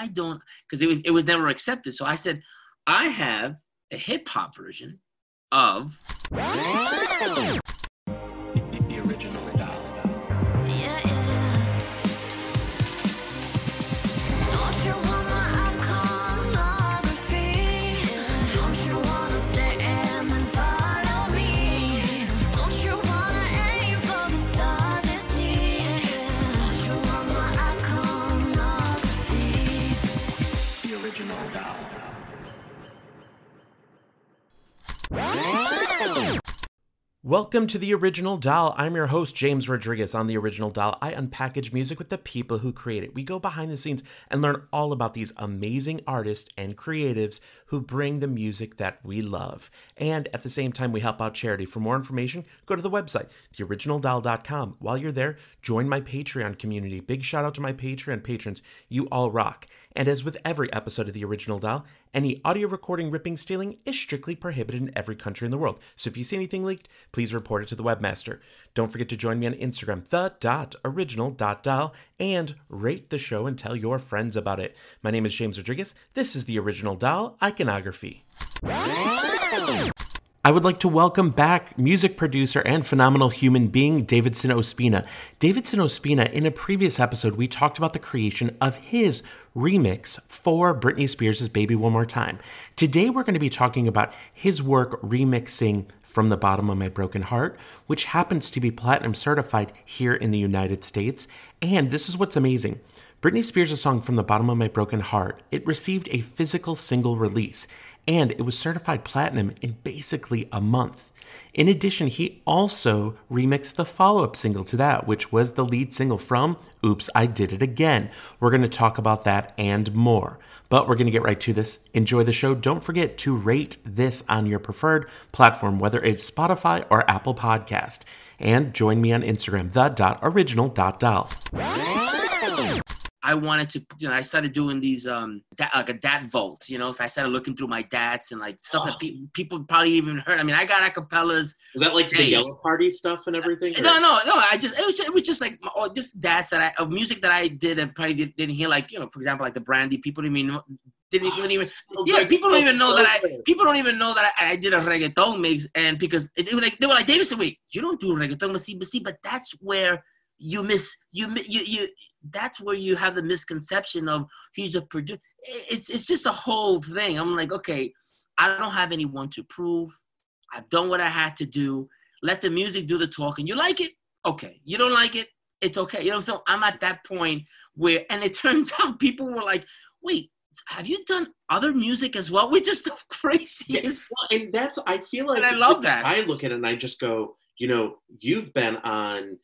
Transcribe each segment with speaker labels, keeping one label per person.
Speaker 1: why don't? Because it it was never accepted. So I said, I have a hip hop version of.
Speaker 2: Welcome to the Original Doll. I'm your host, James Rodriguez. On the Original Doll, I unpackage music with the people who create it. We go behind the scenes and learn all about these amazing artists and creatives who bring the music that we love. And at the same time, we help out charity. For more information, go to the website, theoriginaldoll.com. While you're there, join my Patreon community. Big shout out to my Patreon patrons. You all rock. And as with every episode of The Original Doll, any audio recording, ripping, stealing is strictly prohibited in every country in the world. So if you see anything leaked, please report it to the webmaster. Don't forget to join me on Instagram, the.original.doll, and rate the show and tell your friends about it. My name is James Rodriguez. This is The Original Doll Iconography. I would like to welcome back music producer and phenomenal human being Davidson Ospina. Davidson Ospina, in a previous episode, we talked about the creation of his remix for Britney Spears' Baby One More Time. Today, we're going to be talking about his work remixing From the Bottom of My Broken Heart, which happens to be platinum certified here in the United States. And this is what's amazing. Britney Spears' song From the Bottom of My Broken Heart, it received a physical single release and it was certified platinum in basically a month. In addition, he also remixed the follow up single to that, which was the lead single from Oops, I Did It Again. We're going to talk about that and more. But we're going to get right to this. Enjoy the show. Don't forget to rate this on your preferred platform, whether it's Spotify or Apple Podcast. And join me on Instagram, the.original.doll.
Speaker 1: I wanted to, you know, I started doing these, um, dat, like a dat vault, you know, so I started looking through my dats and like stuff oh. that pe- people probably even heard. I mean, I got acapellas.
Speaker 3: Was that like the yellow party stuff and everything?
Speaker 1: No, no, no. I just, it was just, it was just like, oh, just dats that I, of music that I did and probably did, not hear, like, you know, for example, like the Brandy, people didn't even know, didn't even, even so yeah, people don't even know that I, people don't even know that I, I did a reggaeton mix. And because it, it was like, they were like, Davidson, wait, you don't do reggaeton, but see, but see, but that's where, you miss you you you that's where you have the misconception of he's a producer it's it's just a whole thing. I'm like okay i don't have anyone to prove. I've done what i had to do. Let the music do the talking. You like it? Okay. You don't like it? It's okay. You know so i'm at that point where and it turns out people were like wait have you done other music as well? Which is the craziest.
Speaker 3: And that's i feel like
Speaker 1: and i love that.
Speaker 3: I look at it and i just go you know you've been on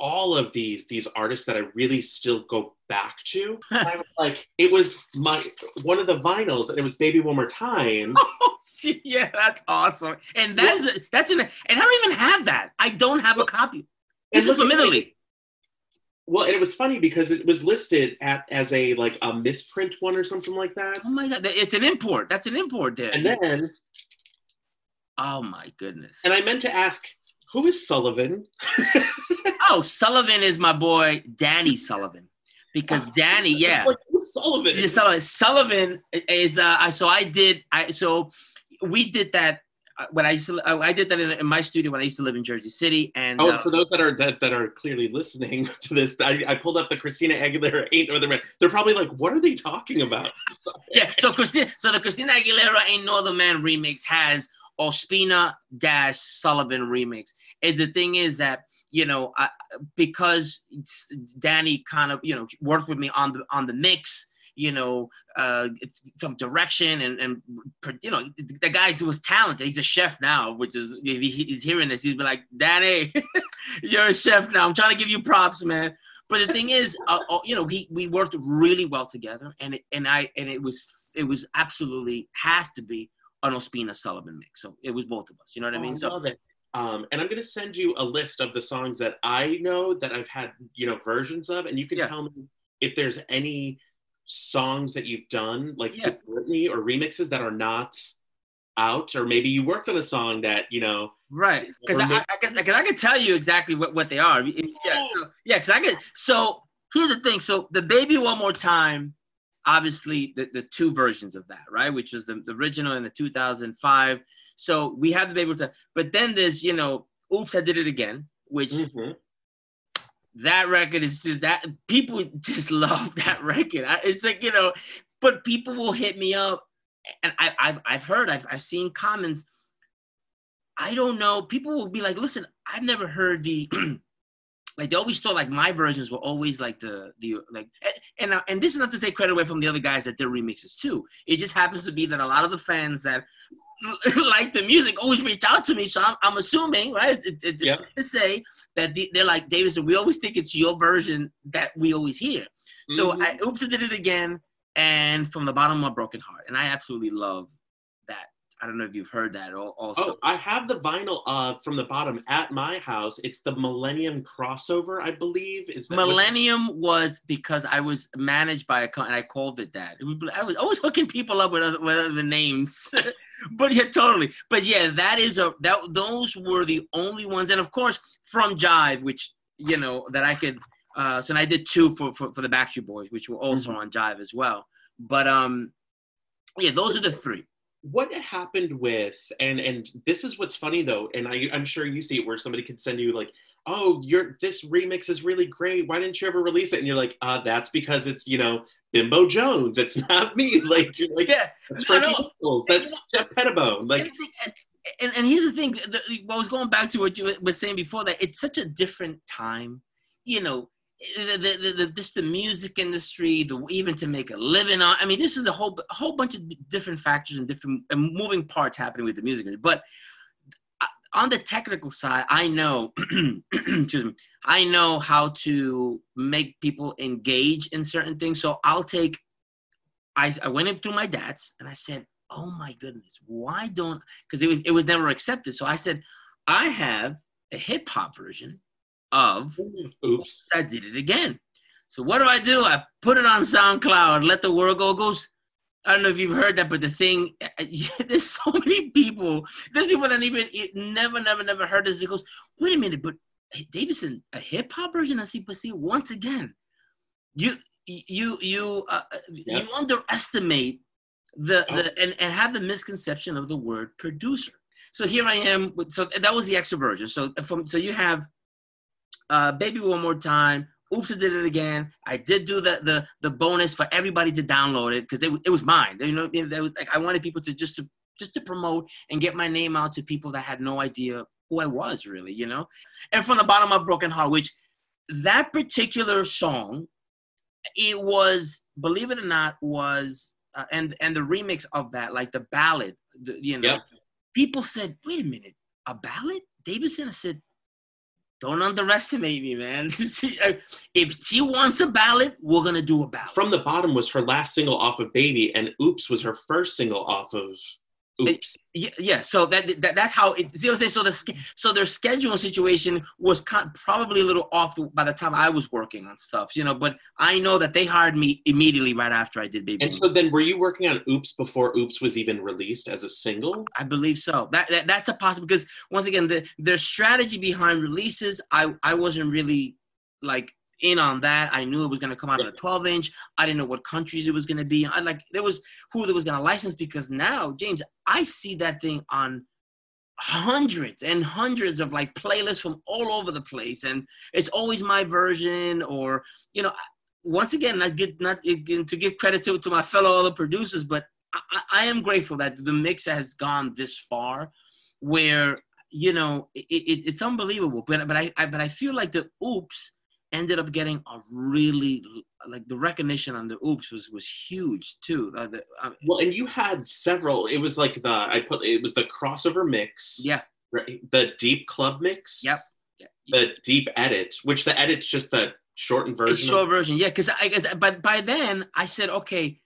Speaker 3: all of these these artists that I really still go back to. I was like, it was my one of the vinyls, and it was "Baby One More Time."
Speaker 1: Oh, yeah, that's awesome, and that's yeah. that's in, and I don't even have that. I don't have a copy. This is from Italy.
Speaker 3: Well, and it was funny because it was listed at as a like a misprint one or something like that.
Speaker 1: Oh my god, it's an import. That's an import there.
Speaker 3: And then,
Speaker 1: oh my goodness.
Speaker 3: And I meant to ask who is Sullivan?
Speaker 1: oh, Sullivan is my boy Danny Sullivan. Because Danny, yeah,
Speaker 3: like, Sullivan.
Speaker 1: Sullivan. Sullivan is uh. So I did. I so we did that uh, when I used to, uh, I did that in, in, my studio when I used to live in Jersey City. And
Speaker 3: oh, uh, for those that are that, that are clearly listening to this, I, I pulled up the Christina Aguilera "Ain't No Other Man." They're probably like, "What are they talking about?"
Speaker 1: yeah. So Christina, so the Christina Aguilera "Ain't No Other Man" remix has Ospina dash Sullivan remix. And the thing is that you know I, because Danny kind of you know worked with me on the on the mix. You know, uh, some direction and and you know the guy was talented. He's a chef now, which is if he's hearing this, he's be like, Danny, you're a chef now. I'm trying to give you props, man. But the thing is, uh, uh, you know, he we worked really well together, and it, and I and it was it was absolutely has to be an Ospina Sullivan mix. So it was both of us. You know what I mean?
Speaker 3: Oh, I love it. Um, and I'm going to send you a list of the songs that I know that I've had, you know, versions of, and you can yeah. tell me if there's any songs that you've done, like yeah. Britney or remixes that are not out, or maybe you worked on a song that you know.
Speaker 1: Right, because I, I, I, I, can tell you exactly what, what they are. Yeah, so, yeah, because I could. So here's the thing. So the baby one more time, obviously the, the two versions of that, right? Which was the, the original in the 2005. So we have the baby one time, but then there's you know, oops, I did it again, which. Mm-hmm. That record is just that people just love that record. It's like you know, but people will hit me up, and I, I've I've heard I've I've seen comments. I don't know. People will be like, "Listen, I've never heard the like they always thought like my versions were always like the the like and and, and this is not to take credit away from the other guys that did remixes too. It just happens to be that a lot of the fans that like the music always reach out to me, so I'm, I'm assuming right it, it, yep. to say that the, they're like Davidson. We always think it's your version that we always hear. So mm-hmm. I oops, I did it again, and from the bottom of my broken heart, and I absolutely love I don't know if you've heard that also.
Speaker 2: Oh, I have the vinyl uh, from the bottom at my house. It's the Millennium crossover, I believe. Is
Speaker 1: Millennium what... was because I was managed by a company. I called it that. It was, I was always hooking people up with other, with other names, but yeah, totally. But yeah, that is a that those were the only ones, and of course from Jive, which you know that I could. Uh, so and I did two for, for, for the Backstreet Boys, which were also mm-hmm. on Jive as well. But um, yeah, those are the three
Speaker 2: what happened with and and this is what's funny though and I, i'm sure you see it where somebody could send you like oh your this remix is really great. Why didn't you ever release it? And you're like uh that's because it's you know bimbo jones. It's not me. Like you're like yeah. That's no, no. that's Shep Pettibone. Like
Speaker 1: and, and here's the thing the, i was going back to what you were saying before that it's such a different time you know the, the, the, just the music industry, the even to make a living on. I mean, this is a whole a whole bunch of different factors and different and moving parts happening with the music industry. But uh, on the technical side, I know, excuse me, I know how to make people engage in certain things. So I'll take. I, I went in through my dad's and I said, "Oh my goodness, why don't?" Because it was, it was never accepted. So I said, "I have a hip hop version." Of Oops, I did it again. So what do I do? I put it on SoundCloud, let the world go. It goes. I don't know if you've heard that, but the thing, there's so many people. There's people that even never, never, never heard this. It goes, wait a minute, but Davidson, a hip hop version of CPC once again. You, you, you, uh, uh yep. you underestimate the, oh. the and, and have the misconception of the word producer. So here I am. With, so that was the extra version. So from so you have uh, Baby One More Time. Oops, I did it again. I did do the the, the bonus for everybody to download it because it, it was mine. You know, it was like I wanted people to just to just to promote and get my name out to people that had no idea who I was really, you know. And from the bottom of Broken Heart, which that particular song, it was believe it or not was uh, and and the remix of that, like the ballad, the, you know, yep. people said, wait a minute, a ballad, Davidson. I said, don't underestimate me, man. Uh, if she wants a ballad, we're gonna do a ballad.
Speaker 2: From the bottom was her last single off of Baby, and Oops was her first single off of Oops.
Speaker 1: Yeah, yeah. So that, that that's how it. See what I'm saying? So the so their scheduling situation was probably a little off by the time I was working on stuff, you know. But I know that they hired me immediately right after I did Baby.
Speaker 2: And so then, were you working on Oops before Oops was even released as a single?
Speaker 1: I believe so. That, that that's a possible because once again, the their strategy behind releases, I I wasn't really like in on that. I knew it was going to come out on a 12 inch. I didn't know what countries it was going to be. I like there was who that was going to license because now, James, I see that thing on hundreds and hundreds of like playlists from all over the place, and it's always my version or you know. Once again, not get not again, to give credit to to my fellow other producers, but I, I am grateful that the mix has gone this far, where you know it, it, it's unbelievable. But but I, I but I feel like the oops ended up getting a really like the recognition on the oops was was huge too. Uh, the,
Speaker 2: um, well and you had several it was like the i put it was the crossover mix.
Speaker 1: Yeah.
Speaker 2: Right? The deep club mix.
Speaker 1: Yep.
Speaker 2: The deep edit which the edit's just the shortened version
Speaker 1: the short of- version yeah because i guess but by then i said okay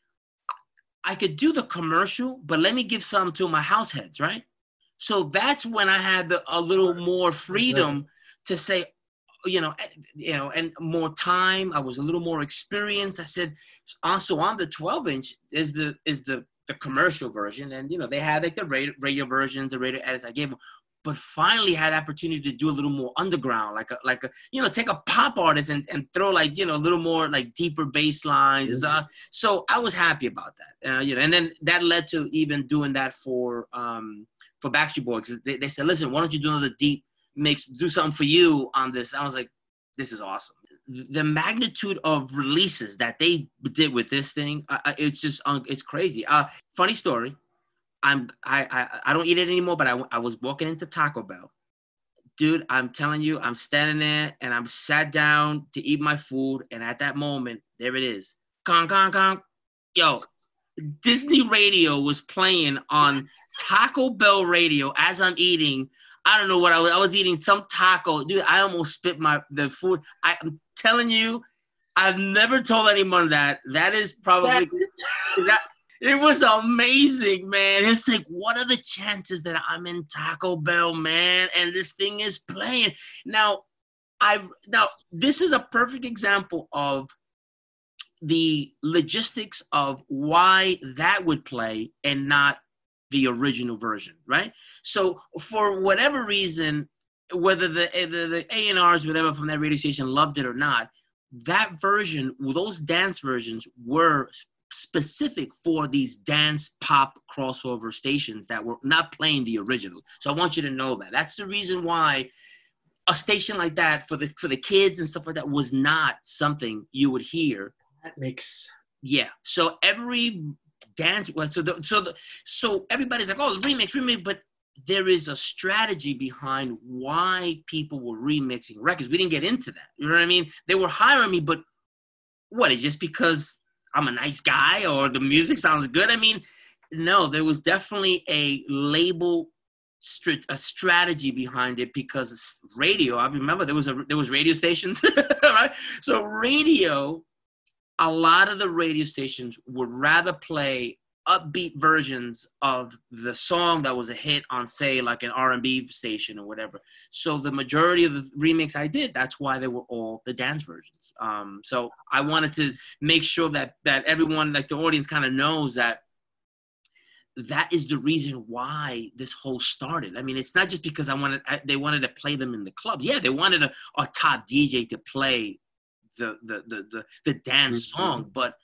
Speaker 1: i could do the commercial but let me give some to my house heads right? So that's when i had the, a little more freedom to say you know, eh, you know, and more time. I was a little more experienced. I said, also on the 12 inch is the is the the commercial version, and you know they had like the radio, radio versions, the radio edits. I gave them, but finally had opportunity to do a little more underground, like a like a you know take a pop artist and, and throw like you know a little more like deeper bass lines. Mm-hmm. Uh, so I was happy about that, uh, you know, and then that led to even doing that for um, for Backstreet Boys. They, they said, listen, why don't you do another deep mix, do something for you on this? I was like, this is awesome. The magnitude of releases that they did with this thing, uh, it's just it's crazy. Uh, funny story I'm I, I I don't eat it anymore, but I, I was walking into Taco Bell. Dude, I'm telling you, I'm standing there and I'm sat down to eat my food, and at that moment, there it is. Con con con. Yo, Disney radio was playing on Taco Bell radio as I'm eating. I don't know what I was. I was eating some taco, dude. I almost spit my the food. I, I'm telling you, I've never told anyone that. That is probably that it was amazing, man. It's like, what are the chances that I'm in Taco Bell, man, and this thing is playing? Now, I now this is a perfect example of the logistics of why that would play and not the original version, right? So for whatever reason, whether the eh, the, the A and R's, whatever from that radio station loved it or not, that version, those dance versions were specific for these dance pop crossover stations that were not playing the original. So I want you to know that. That's the reason why a station like that for the for the kids and stuff like that was not something you would hear.
Speaker 2: That makes
Speaker 1: yeah. So every dance was so the, so the, so everybody's like, oh, remix, remix, but there is a strategy behind why people were remixing records. We didn't get into that. You know what I mean? They were hiring me, but what is just because I'm a nice guy or the music sounds good. I mean, no, there was definitely a label a strategy behind it because radio i remember there was a there was radio stations right so radio a lot of the radio stations would rather play upbeat versions of the song that was a hit on say like an r&b station or whatever so the majority of the remix i did that's why they were all the dance versions um, so i wanted to make sure that that everyone like the audience kind of knows that that is the reason why this whole started. I mean, it's not just because I wanted they wanted to play them in the clubs. Yeah, they wanted a, a top DJ to play the the the the, the dance mm-hmm. song, but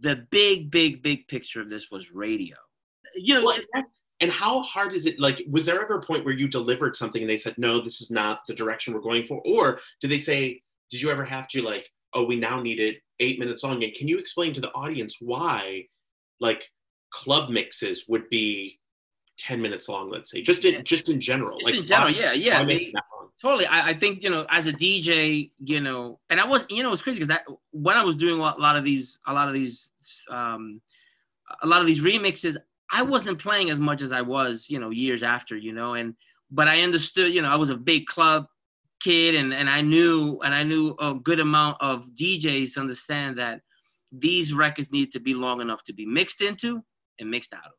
Speaker 1: the big, big, big picture of this was radio. You know,
Speaker 2: well, and how hard is it? Like, was there ever a point where you delivered something and they said, "No, this is not the direction we're going for," or did they say, "Did you ever have to like, oh, we now need it eight minutes long?" And can you explain to the audience why, like, club mixes would be 10 minutes long let's say just in just in general
Speaker 1: just like in general why, yeah yeah I mean, totally. I, I, think you know as a dj you know and i was you know it's crazy because when i was doing a lot of these a lot of these um a lot of these remixes i wasn't playing as much as i was you know years after you know and but i understood you know i was a big club kid and and i knew and i knew a good amount of djs understand that these records need to be long enough to be mixed into and mixed out of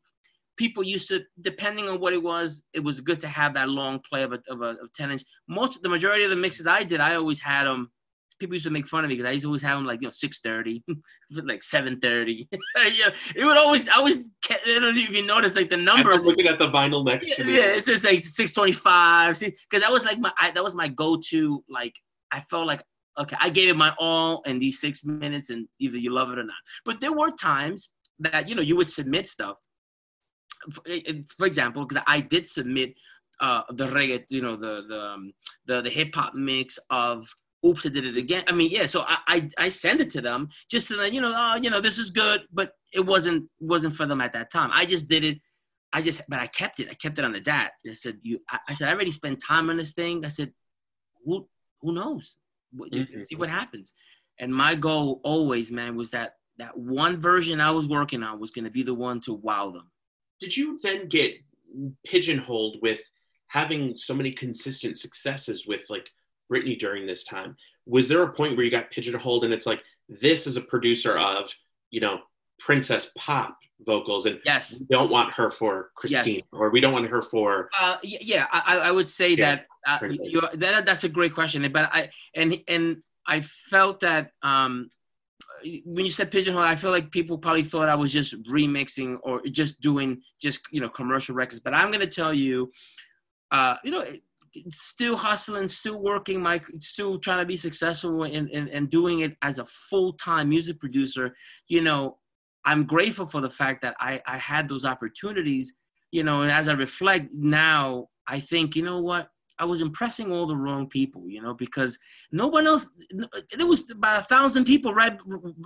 Speaker 1: people used to, depending on what it was, it was good to have that long play of a, of, a, of 10 inch. Most, the majority of the mixes I did, I always had them. People used to make fun of me because I used to always have them like you know 6:30, like 7:30. yeah, it would always, I always, I don't you noticed like the numbers. I
Speaker 2: was looking at the vinyl next
Speaker 1: yeah,
Speaker 2: to
Speaker 1: me. Yeah, it's says like 625. See, because that was like my, I, that was my go-to. Like I felt like okay, I gave it my all in these six minutes, and either you love it or not. But there were times that you know you would submit stuff for example, because I did submit uh, the reggae, you know, the the um, the, the hip hop mix of "Oops, I Did It Again." I mean, yeah. So I, I I send it to them just to you know, oh, you know, this is good, but it wasn't wasn't for them at that time. I just did it. I just, but I kept it. I kept it on the DAT. I said, you. I, I said, I already spent time on this thing. I said, who who knows? Mm-hmm. See what happens. And my goal always, man, was that that one version I was working on was going to be the one to wow them
Speaker 2: did you then get pigeonholed with having so many consistent successes with like Britney during this time? Was there a point where you got pigeonholed and it's like this is a producer of, you know, princess pop vocals and
Speaker 1: yes
Speaker 2: we don't want her for christine yes. or we don't want her for
Speaker 1: uh, yeah I, I would say yeah, that, uh, that that's a great question but i and and i felt that um when you said pigeonhole, I feel like people probably thought I was just remixing or just doing just you know commercial records. But I'm gonna tell you, uh, you know, still hustling, still working, Mike, still trying to be successful and, and, and doing it as a full time music producer, you know, I'm grateful for the fact that I, I had those opportunities, you know, and as I reflect now, I think, you know what? I was impressing all the wrong people, you know, because no one else. There was about a thousand people right,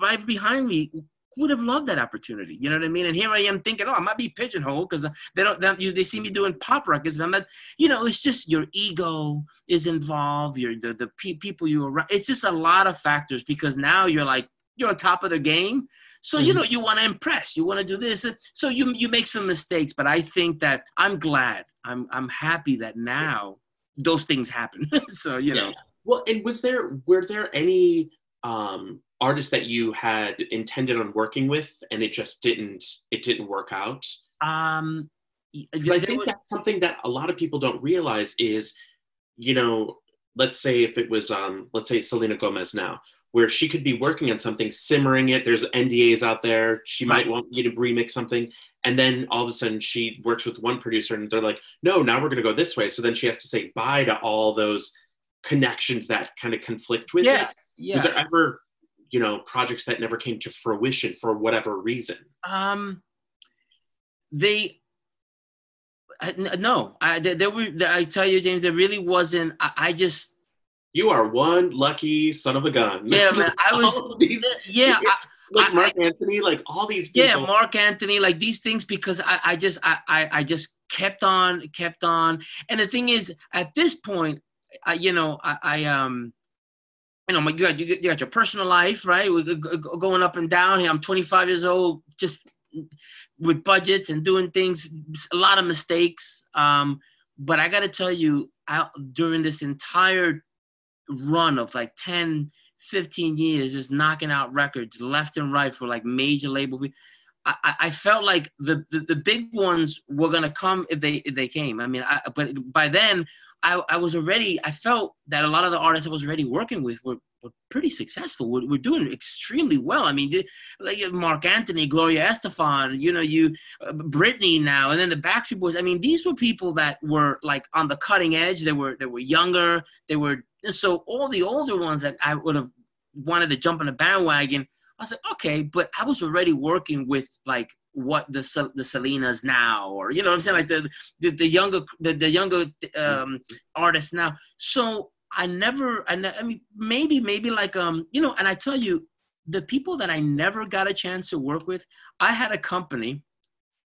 Speaker 1: right behind me would have loved that opportunity. You know what I mean? And here I am thinking, oh, I might be pigeonholed because they don't, they, they see me doing pop records. and I'm not, you know, it's just your ego is involved. Your the the pe- people you around. It's just a lot of factors because now you're like you're on top of the game. So mm-hmm. you know you want to impress. You want to do this. So you you make some mistakes, but I think that I'm glad. I'm I'm happy that now those things happen. so you know.
Speaker 2: Well, and was there were there any um artists that you had intended on working with and it just didn't it didn't work out? Um, I think was... that's something that a lot of people don't realize is, you know, let's say if it was um, let's say Selena Gomez now, where she could be working on something, simmering it. There's NDAs out there. She might want you to remix something, and then all of a sudden she works with one producer, and they're like, "No, now we're going to go this way." So then she has to say bye to all those connections that kind of conflict with
Speaker 1: yeah.
Speaker 2: it.
Speaker 1: Yeah.
Speaker 2: Was there ever you know projects that never came to fruition for whatever reason um
Speaker 1: they no i there, were i tell you james there really wasn't I, I, just
Speaker 2: you are one lucky son of a gun
Speaker 1: yeah man i was these, yeah I,
Speaker 2: like Marc I, Anthony, like all these people.
Speaker 1: Yeah, Marc Anthony, like these things because I, I just I, I, I just kept on, kept on. And the thing is, at this point, I, you know, I, I um you know, my, you got you got your personal life, right? We're going up and down. I'm 25 years old, just with budgets and doing things, a lot of mistakes. Um, but I got to tell you, I, during this entire run of like 10, 15 years, just knocking out records left and right for like major label. I, I felt like the, the, the big ones were gonna come if they if they came. I mean, I, but by then I, I was already, I felt that a lot of the artists I was already working with were, were pretty successful. We're, we're doing extremely well. I mean, like Marc Anthony, Gloria Estefan, you know, you, uh, Britney now, and then the Backstreet Boys. I mean, these were people that were like on the cutting edge. They were, they were younger. They were, so all the older ones that I would have wanted to jump on a bandwagon, I was like, okay, but I was already working with like what the the Selenas now, or you know what I'm saying, like the the, the younger the, the younger um, artists now. So I never, I, ne- I mean, maybe maybe like um, you know, and I tell you, the people that I never got a chance to work with, I had a company.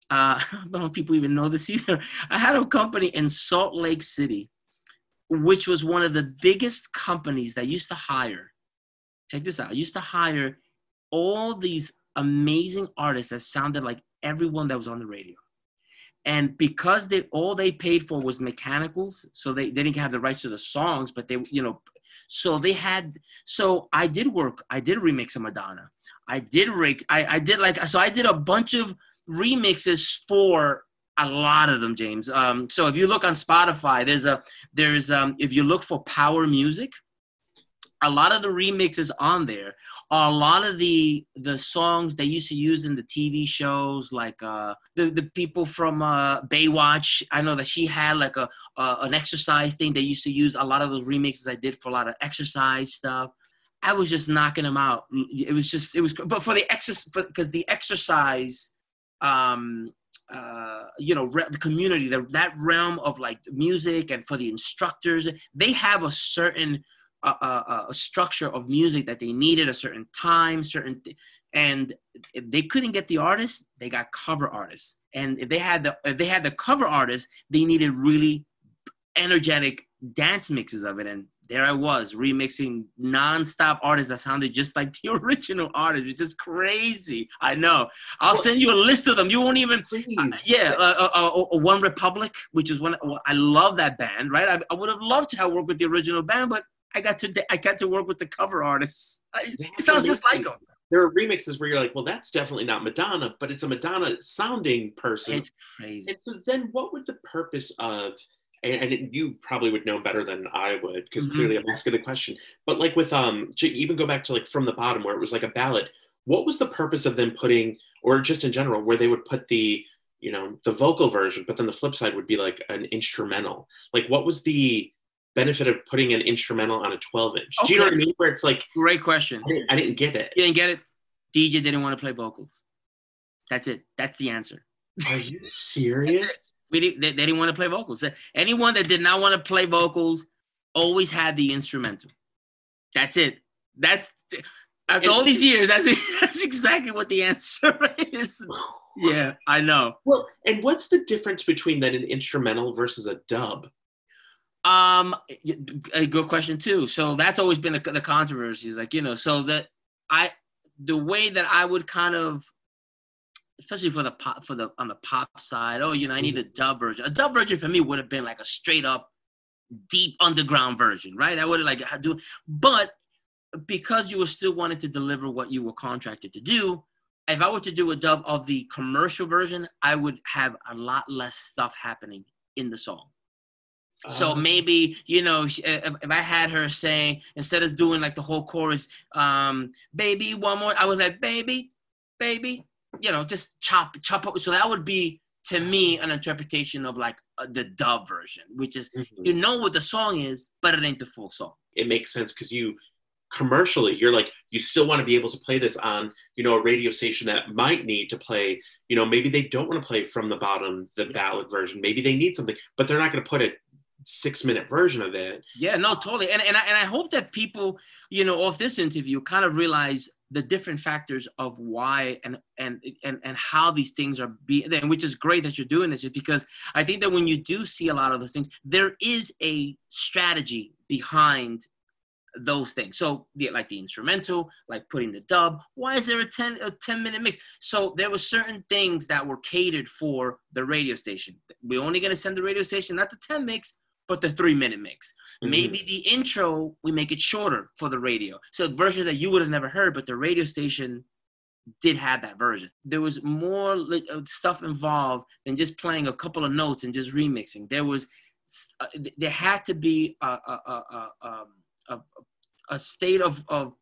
Speaker 1: Uh, I don't know if people even know this either. I had a company in Salt Lake City, which was one of the biggest companies that used to hire. Check this out. Used to hire all these amazing artists that sounded like everyone that was on the radio. And because they all they paid for was mechanicals, so they, they didn't have the rights to the songs, but they, you know, so they had so I did work, I did remix of Madonna. I did rig I, I did like so I did a bunch of remixes for a lot of them, James. Um, so if you look on Spotify, there's a there's um if you look for power music, a lot of the remixes on there are a lot of the the songs they used to use in the TV shows, like uh, the the people from uh, Baywatch. I know that she had like a an exercise thing. They used to use a lot of those remixes I did for a lot of exercise stuff. I was just knocking them out. It was just it was, but for the exercise, because the exercise, um, uh, you know, re- the community, the, that realm of like music, and for the instructors, they have a certain a, a, a, structure of music that they needed a certain time certain th- and if they couldn't get the artist they got cover artists. And if they had the if they had the cover artists they needed really energetic dance mixes of it and there I was remixing non-stop artists that sounded just like the original artists, which is crazy. I know. I'll send you a list of them. You won't even. Uh, yeah, uh, uh, uh, One Republic, which is one. I love that band. Right. I, I would have loved to have worked with the original band, but I got to I got to work with the cover artists. It sounds just like them.
Speaker 2: There are remixes where you're like, well, that's definitely not Madonna, but it's a Madonna sounding person.
Speaker 1: It's crazy.
Speaker 2: And so then, what would the purpose of? And, and you probably would know better than I would because mm-hmm. clearly I'm asking the question. But like with um, to even go back to like from the bottom where it was like a ballot. What was the purpose of them putting, or just in general, where they would put the you know the vocal version but then the flip side would be like an instrumental? Like what was the benefit of putting an instrumental on a 12 inch? Okay. do you know what i mean? Where it's like
Speaker 1: great question.
Speaker 2: I didn't, I didn't get it.
Speaker 1: You didn't get it? Dj didn't want to play vocals. That's it. That's the answer.
Speaker 2: Are you serious
Speaker 1: we didn't, they, they didn't want to play vocals anyone that did not want to play vocals always had the instrumental that's it that's after all these years that's, it, that's exactly what the answer is yeah, I know.
Speaker 2: Well, and what's the difference between then an instrumental versus a dub?
Speaker 1: Um, a good question too. So that's always been the, the controversy. Is like you know, so that I the way that I would kind of, especially for the pop for the on the pop side. Oh, you know, I need a mm-hmm. dub version. A dub version for me would have been like a straight up deep underground version, right? I would have like do, but because you were still wanting to deliver what you were contracted to do, if I were to do a dub of the commercial version, I would have a lot less stuff happening in the song. Uh-huh. So maybe you know if, if I had her saying instead of doing like the whole chorus, um, "Baby, one more," I was like, "Baby, baby," you know, just chop chop up. So that would be to me an interpretation of like uh, the dub version, which is mm-hmm. you know what the song is, but it ain't the full song.
Speaker 2: It makes sense because you commercially you're like you still want to be able to play this on you know a radio station that might need to play you know maybe they don't want to play from the bottom the ballad version maybe they need something but they're not going to put a six minute version of it
Speaker 1: yeah no totally and, and, I, and i hope that people you know off this interview kind of realize the different factors of why and and and, and how these things are being which is great that you're doing this is because i think that when you do see a lot of those things there is a strategy behind those things. So the, like the instrumental, like putting the dub. Why is there a 10 a 10 minute mix? So there were certain things that were catered for the radio station. We're only gonna send the radio station not the 10 mix, but the three minute mix. Mm-hmm. Maybe the intro we make it shorter for the radio. So versions that you would have never heard, but the radio station did have that version. There was more uh, stuff involved than just playing a couple of notes and just remixing. There was uh, there had to be a, a, a, a um, a, a state of, of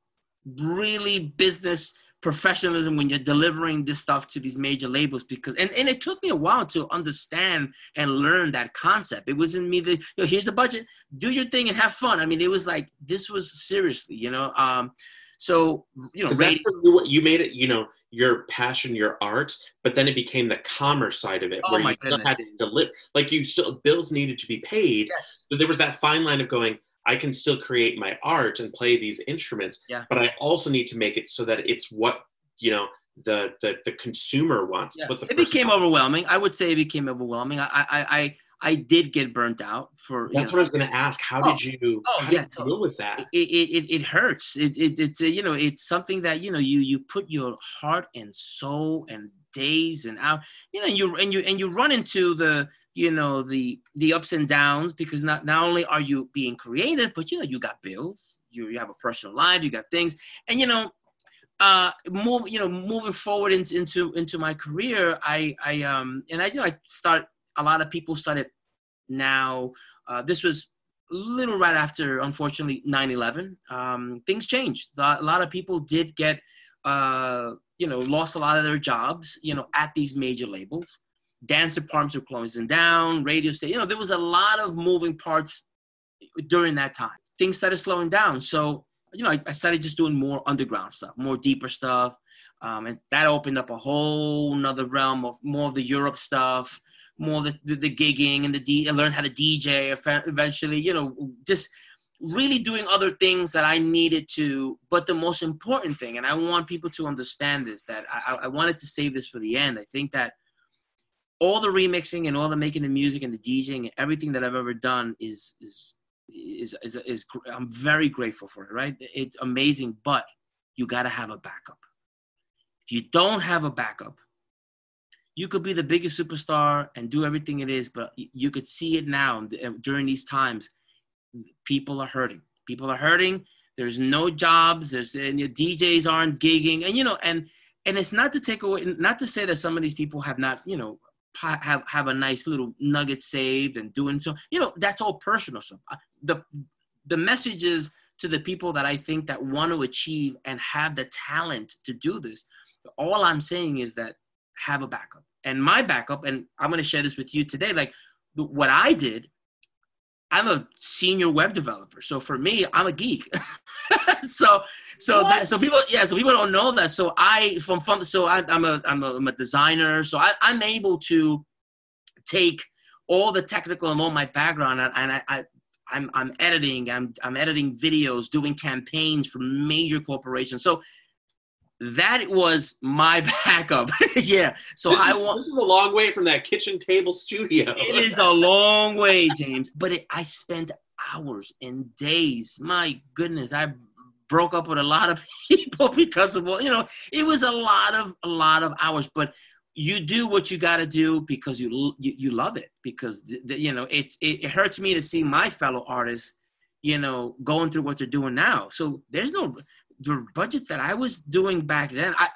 Speaker 1: really business professionalism when you're delivering this stuff to these major labels because and, and it took me a while to understand and learn that concept. It wasn't me that you know, here's a budget. Do your thing and have fun. I mean it was like this was seriously you know um so you know
Speaker 2: radio- you, you made it you know your passion your art but then it became the commerce side of it oh where you still had to deliver like you still bills needed to be paid.
Speaker 1: Yes.
Speaker 2: So there was that fine line of going I can still create my art and play these instruments,
Speaker 1: yeah.
Speaker 2: but I also need to make it so that it's what you know the the, the consumer wants.
Speaker 1: Yeah. It became wants. overwhelming. I would say it became overwhelming. I I I, I did get burnt out for.
Speaker 2: That's know. what I was going to ask. How oh, did you? Oh yeah, you deal with that.
Speaker 1: It it, it, hurts. It, it it's a, you know it's something that you know you you put your heart and soul and days and out you know you and you and you run into the you know the the ups and downs because not not only are you being creative but you know you got bills you, you have a personal life you got things. And you know uh move you know moving forward into into into my career i i um and i you know i start a lot of people started now uh this was a little right after unfortunately 9-11 um things changed. A lot of people did get uh you know lost a lot of their jobs you know at these major labels dance departments were closing down, radio station. You know, there was a lot of moving parts during that time. Things started slowing down. So, you know, I, I started just doing more underground stuff, more deeper stuff. Um, and that opened up a whole nother realm of more of the Europe stuff, more the, the, the gigging and the D. I learned how to DJ eventually, you know, just really doing other things that I needed to. But the most important thing, and I want people to understand this, that I, I wanted to save this for the end. I think that – all the remixing and all the making the music and the DJing and everything that I've ever done is is is is, is, I'm very grateful for it. Right? It's amazing, but you got to have a backup. If you don't have a backup, you could be the biggest superstar and do everything it is, but you could see it now during these times. People are hurting. People are hurting. There's no jobs. There's and your DJs aren't gigging, and you know, and and it's not to take away, not to say that some of these people have not, you know, have have a nice little nugget saved and doing so you know that's all personal stuff the the messages to the people that i think that want to achieve and have the talent to do this all i'm saying is that have a backup and my backup, and I'm gonna share this with you today. Like what I did, I'm a senior web developer. So for me, I'm a geek. so so that, so people yeah so people don't know that. So I from from so I, am a I'm a, I'm a designer. So I, I'm able to take all the technical and all my background and, and I, I I'm I'm editing, I'm I'm editing videos, doing campaigns for major corporations. So that was my backup. yeah. So
Speaker 2: this
Speaker 1: I
Speaker 2: want. This is a long way from that kitchen table studio.
Speaker 1: it is a long way, James. But it, I spent hours and days. My goodness, I broke up with a lot of people because of well, you know, it was a lot of a lot of hours. But you do what you got to do because you, you, you love it because the, the, you know it, it it hurts me to see my fellow artists you know going through what they're doing now so there's no the budgets that I was doing back then I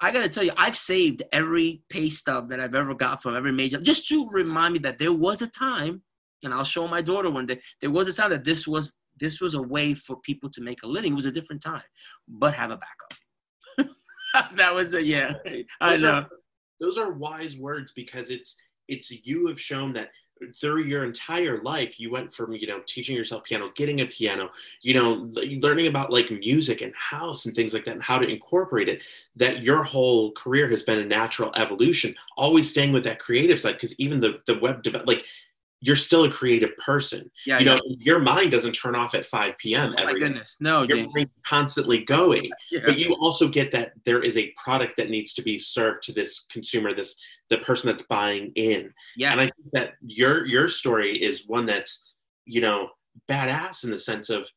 Speaker 1: I got to tell you I've saved every pay stub that I've ever got from every major just to remind me that there was a time and I'll show my daughter one day there was a time that this was this was a way for people to make a living. It was a different time. But have a backup. That was a yeah. I know.
Speaker 2: those are wise words because it's it's you have shown that through your entire life you went from you know teaching yourself piano getting a piano you know learning about like music and house and things like that and how to incorporate it that your whole career has been a natural evolution always staying with that creative side because even the the web develop like you're still a creative person. Yeah, you know, your mind doesn't turn off at 5 p.m.
Speaker 1: Oh, my goodness, no,
Speaker 2: your James. brain's constantly going. yeah. But you also get that there is a product that needs to be served to this consumer, this the person that's buying in. Yeah, and I think that your your story is one that's you know badass in the sense of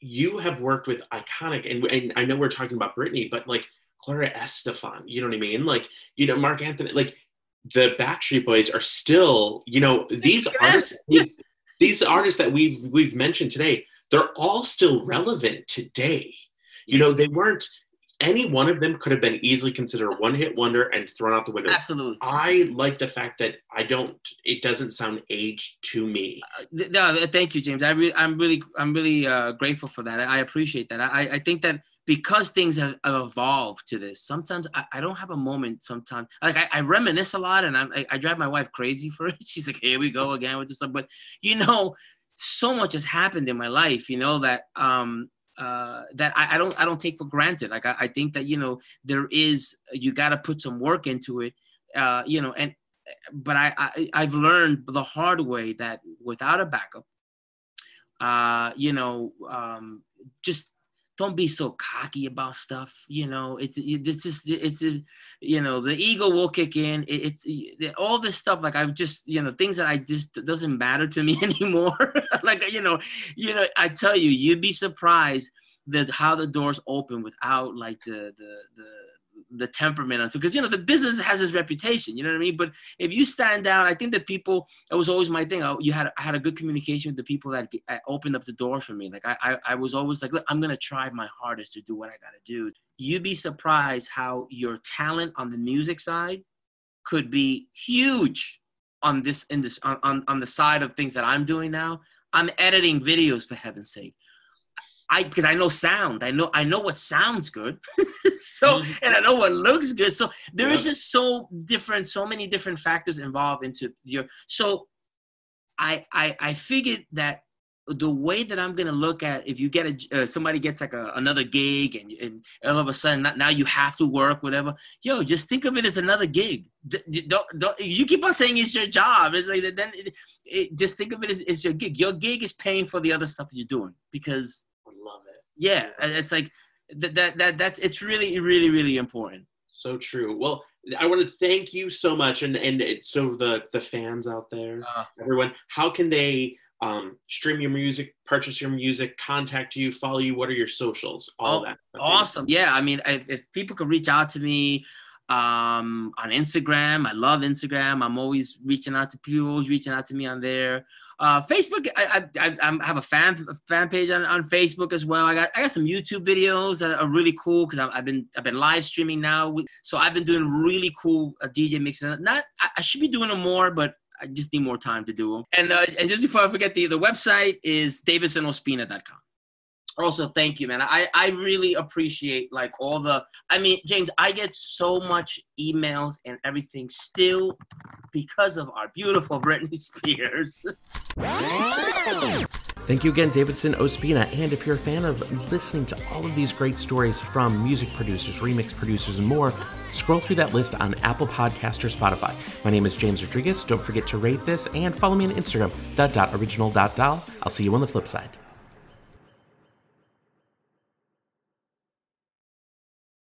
Speaker 2: you have worked with iconic, and, and I know we're talking about Britney, but like Gloria Estefan, you know what I mean? Like you know Marc Anthony, like the Backstreet Boys are still, you know, these artists, these artists that we've we've mentioned today, they're all still relevant today. You know, they weren't any one of them could have been easily considered a one-hit wonder and thrown out the window.
Speaker 1: Absolutely.
Speaker 2: I like the fact that I don't. It doesn't sound aged to me.
Speaker 1: Uh, no, thank you, James. I really, I'm really, I'm really uh, grateful for that. I, I appreciate that. I, I think that because things have, evolved to this sometimes I, I, don't have a moment sometimes like I, I reminisce a lot and I, I, drive my wife crazy for it. She's like here we go again with this stuff. But you know so much has happened in my life you know that um uh that I, I don't i don't take for granted. Like I, I think that you know there is you got to put some work into it uh you know and but I, I i've learned the hard way that without a backup uh you know um just don't be so cocky about stuff you know? It's it's just it's you know the ego will kick in. It, it's it, all this stuff like i've just you know things that i just doesn't matter to me anymore. Like you know you know i tell you you'd be surprised that how the doors open without like the the the the temperament on. Because you know the business has its reputation you know what i mean? But if you stand down i think that people that was always my thing. I, you had i had a good communication with the people that opened up the door for me. Like I, I i was always like look i'm gonna try my hardest to do what i gotta do. You'd be surprised how your talent on the music side could be huge on this in this on, on, on the side of things that i'm doing now. I'm editing videos for heaven's sake I because I know sound. I know I know what sounds good. so mm-hmm. and I know what looks good. So there yeah. is just so different, so many different factors involved into your so I I I figured that the way that I'm gonna look at if you get a uh, somebody gets like a, another gig and and all of a sudden now you have to work whatever yo just think of it as another gig D- don't, don't, you keep on saying it's your job it's like then it, it, just think of it as, as your gig your gig is paying for the other stuff that you're doing because yeah it's like that that, that that's it's really really really important
Speaker 2: so true well i want to thank you so much and and so the the fans out there uh, everyone how can they um, stream your music, purchase your music, contact you, follow you? What are your socials? All oh, that.
Speaker 1: Awesome. Yeah. I mean, if, if, people could reach out to me um, on Instagram, I love Instagram. I'm always reaching out to people, reaching out to me on there. Uh, Facebook, I, I, I, have a fan fan page on, on Facebook as well. I got I got some YouTube videos that are really cool because I've been I've been live streaming now. So I've been doing really cool uh, DJ mixing. Not I, I, should be doing them more, but I just need more time to do them. And uh, and just before I forget, the the website is davidsonospina.com. also thank you man i i really appreciate like all the i mean james i get so much emails and everything still because of our beautiful britney spears
Speaker 2: Thank you again, Davidson Ospina. And if you're a fan of listening to all of these great stories from music producers, remix producers, and more, scroll through that list on Apple Podcast or Spotify. My name is James Rodriguez. Don't forget to rate this and follow me on Instagram, the.original.doll. I'll see you on the flip side.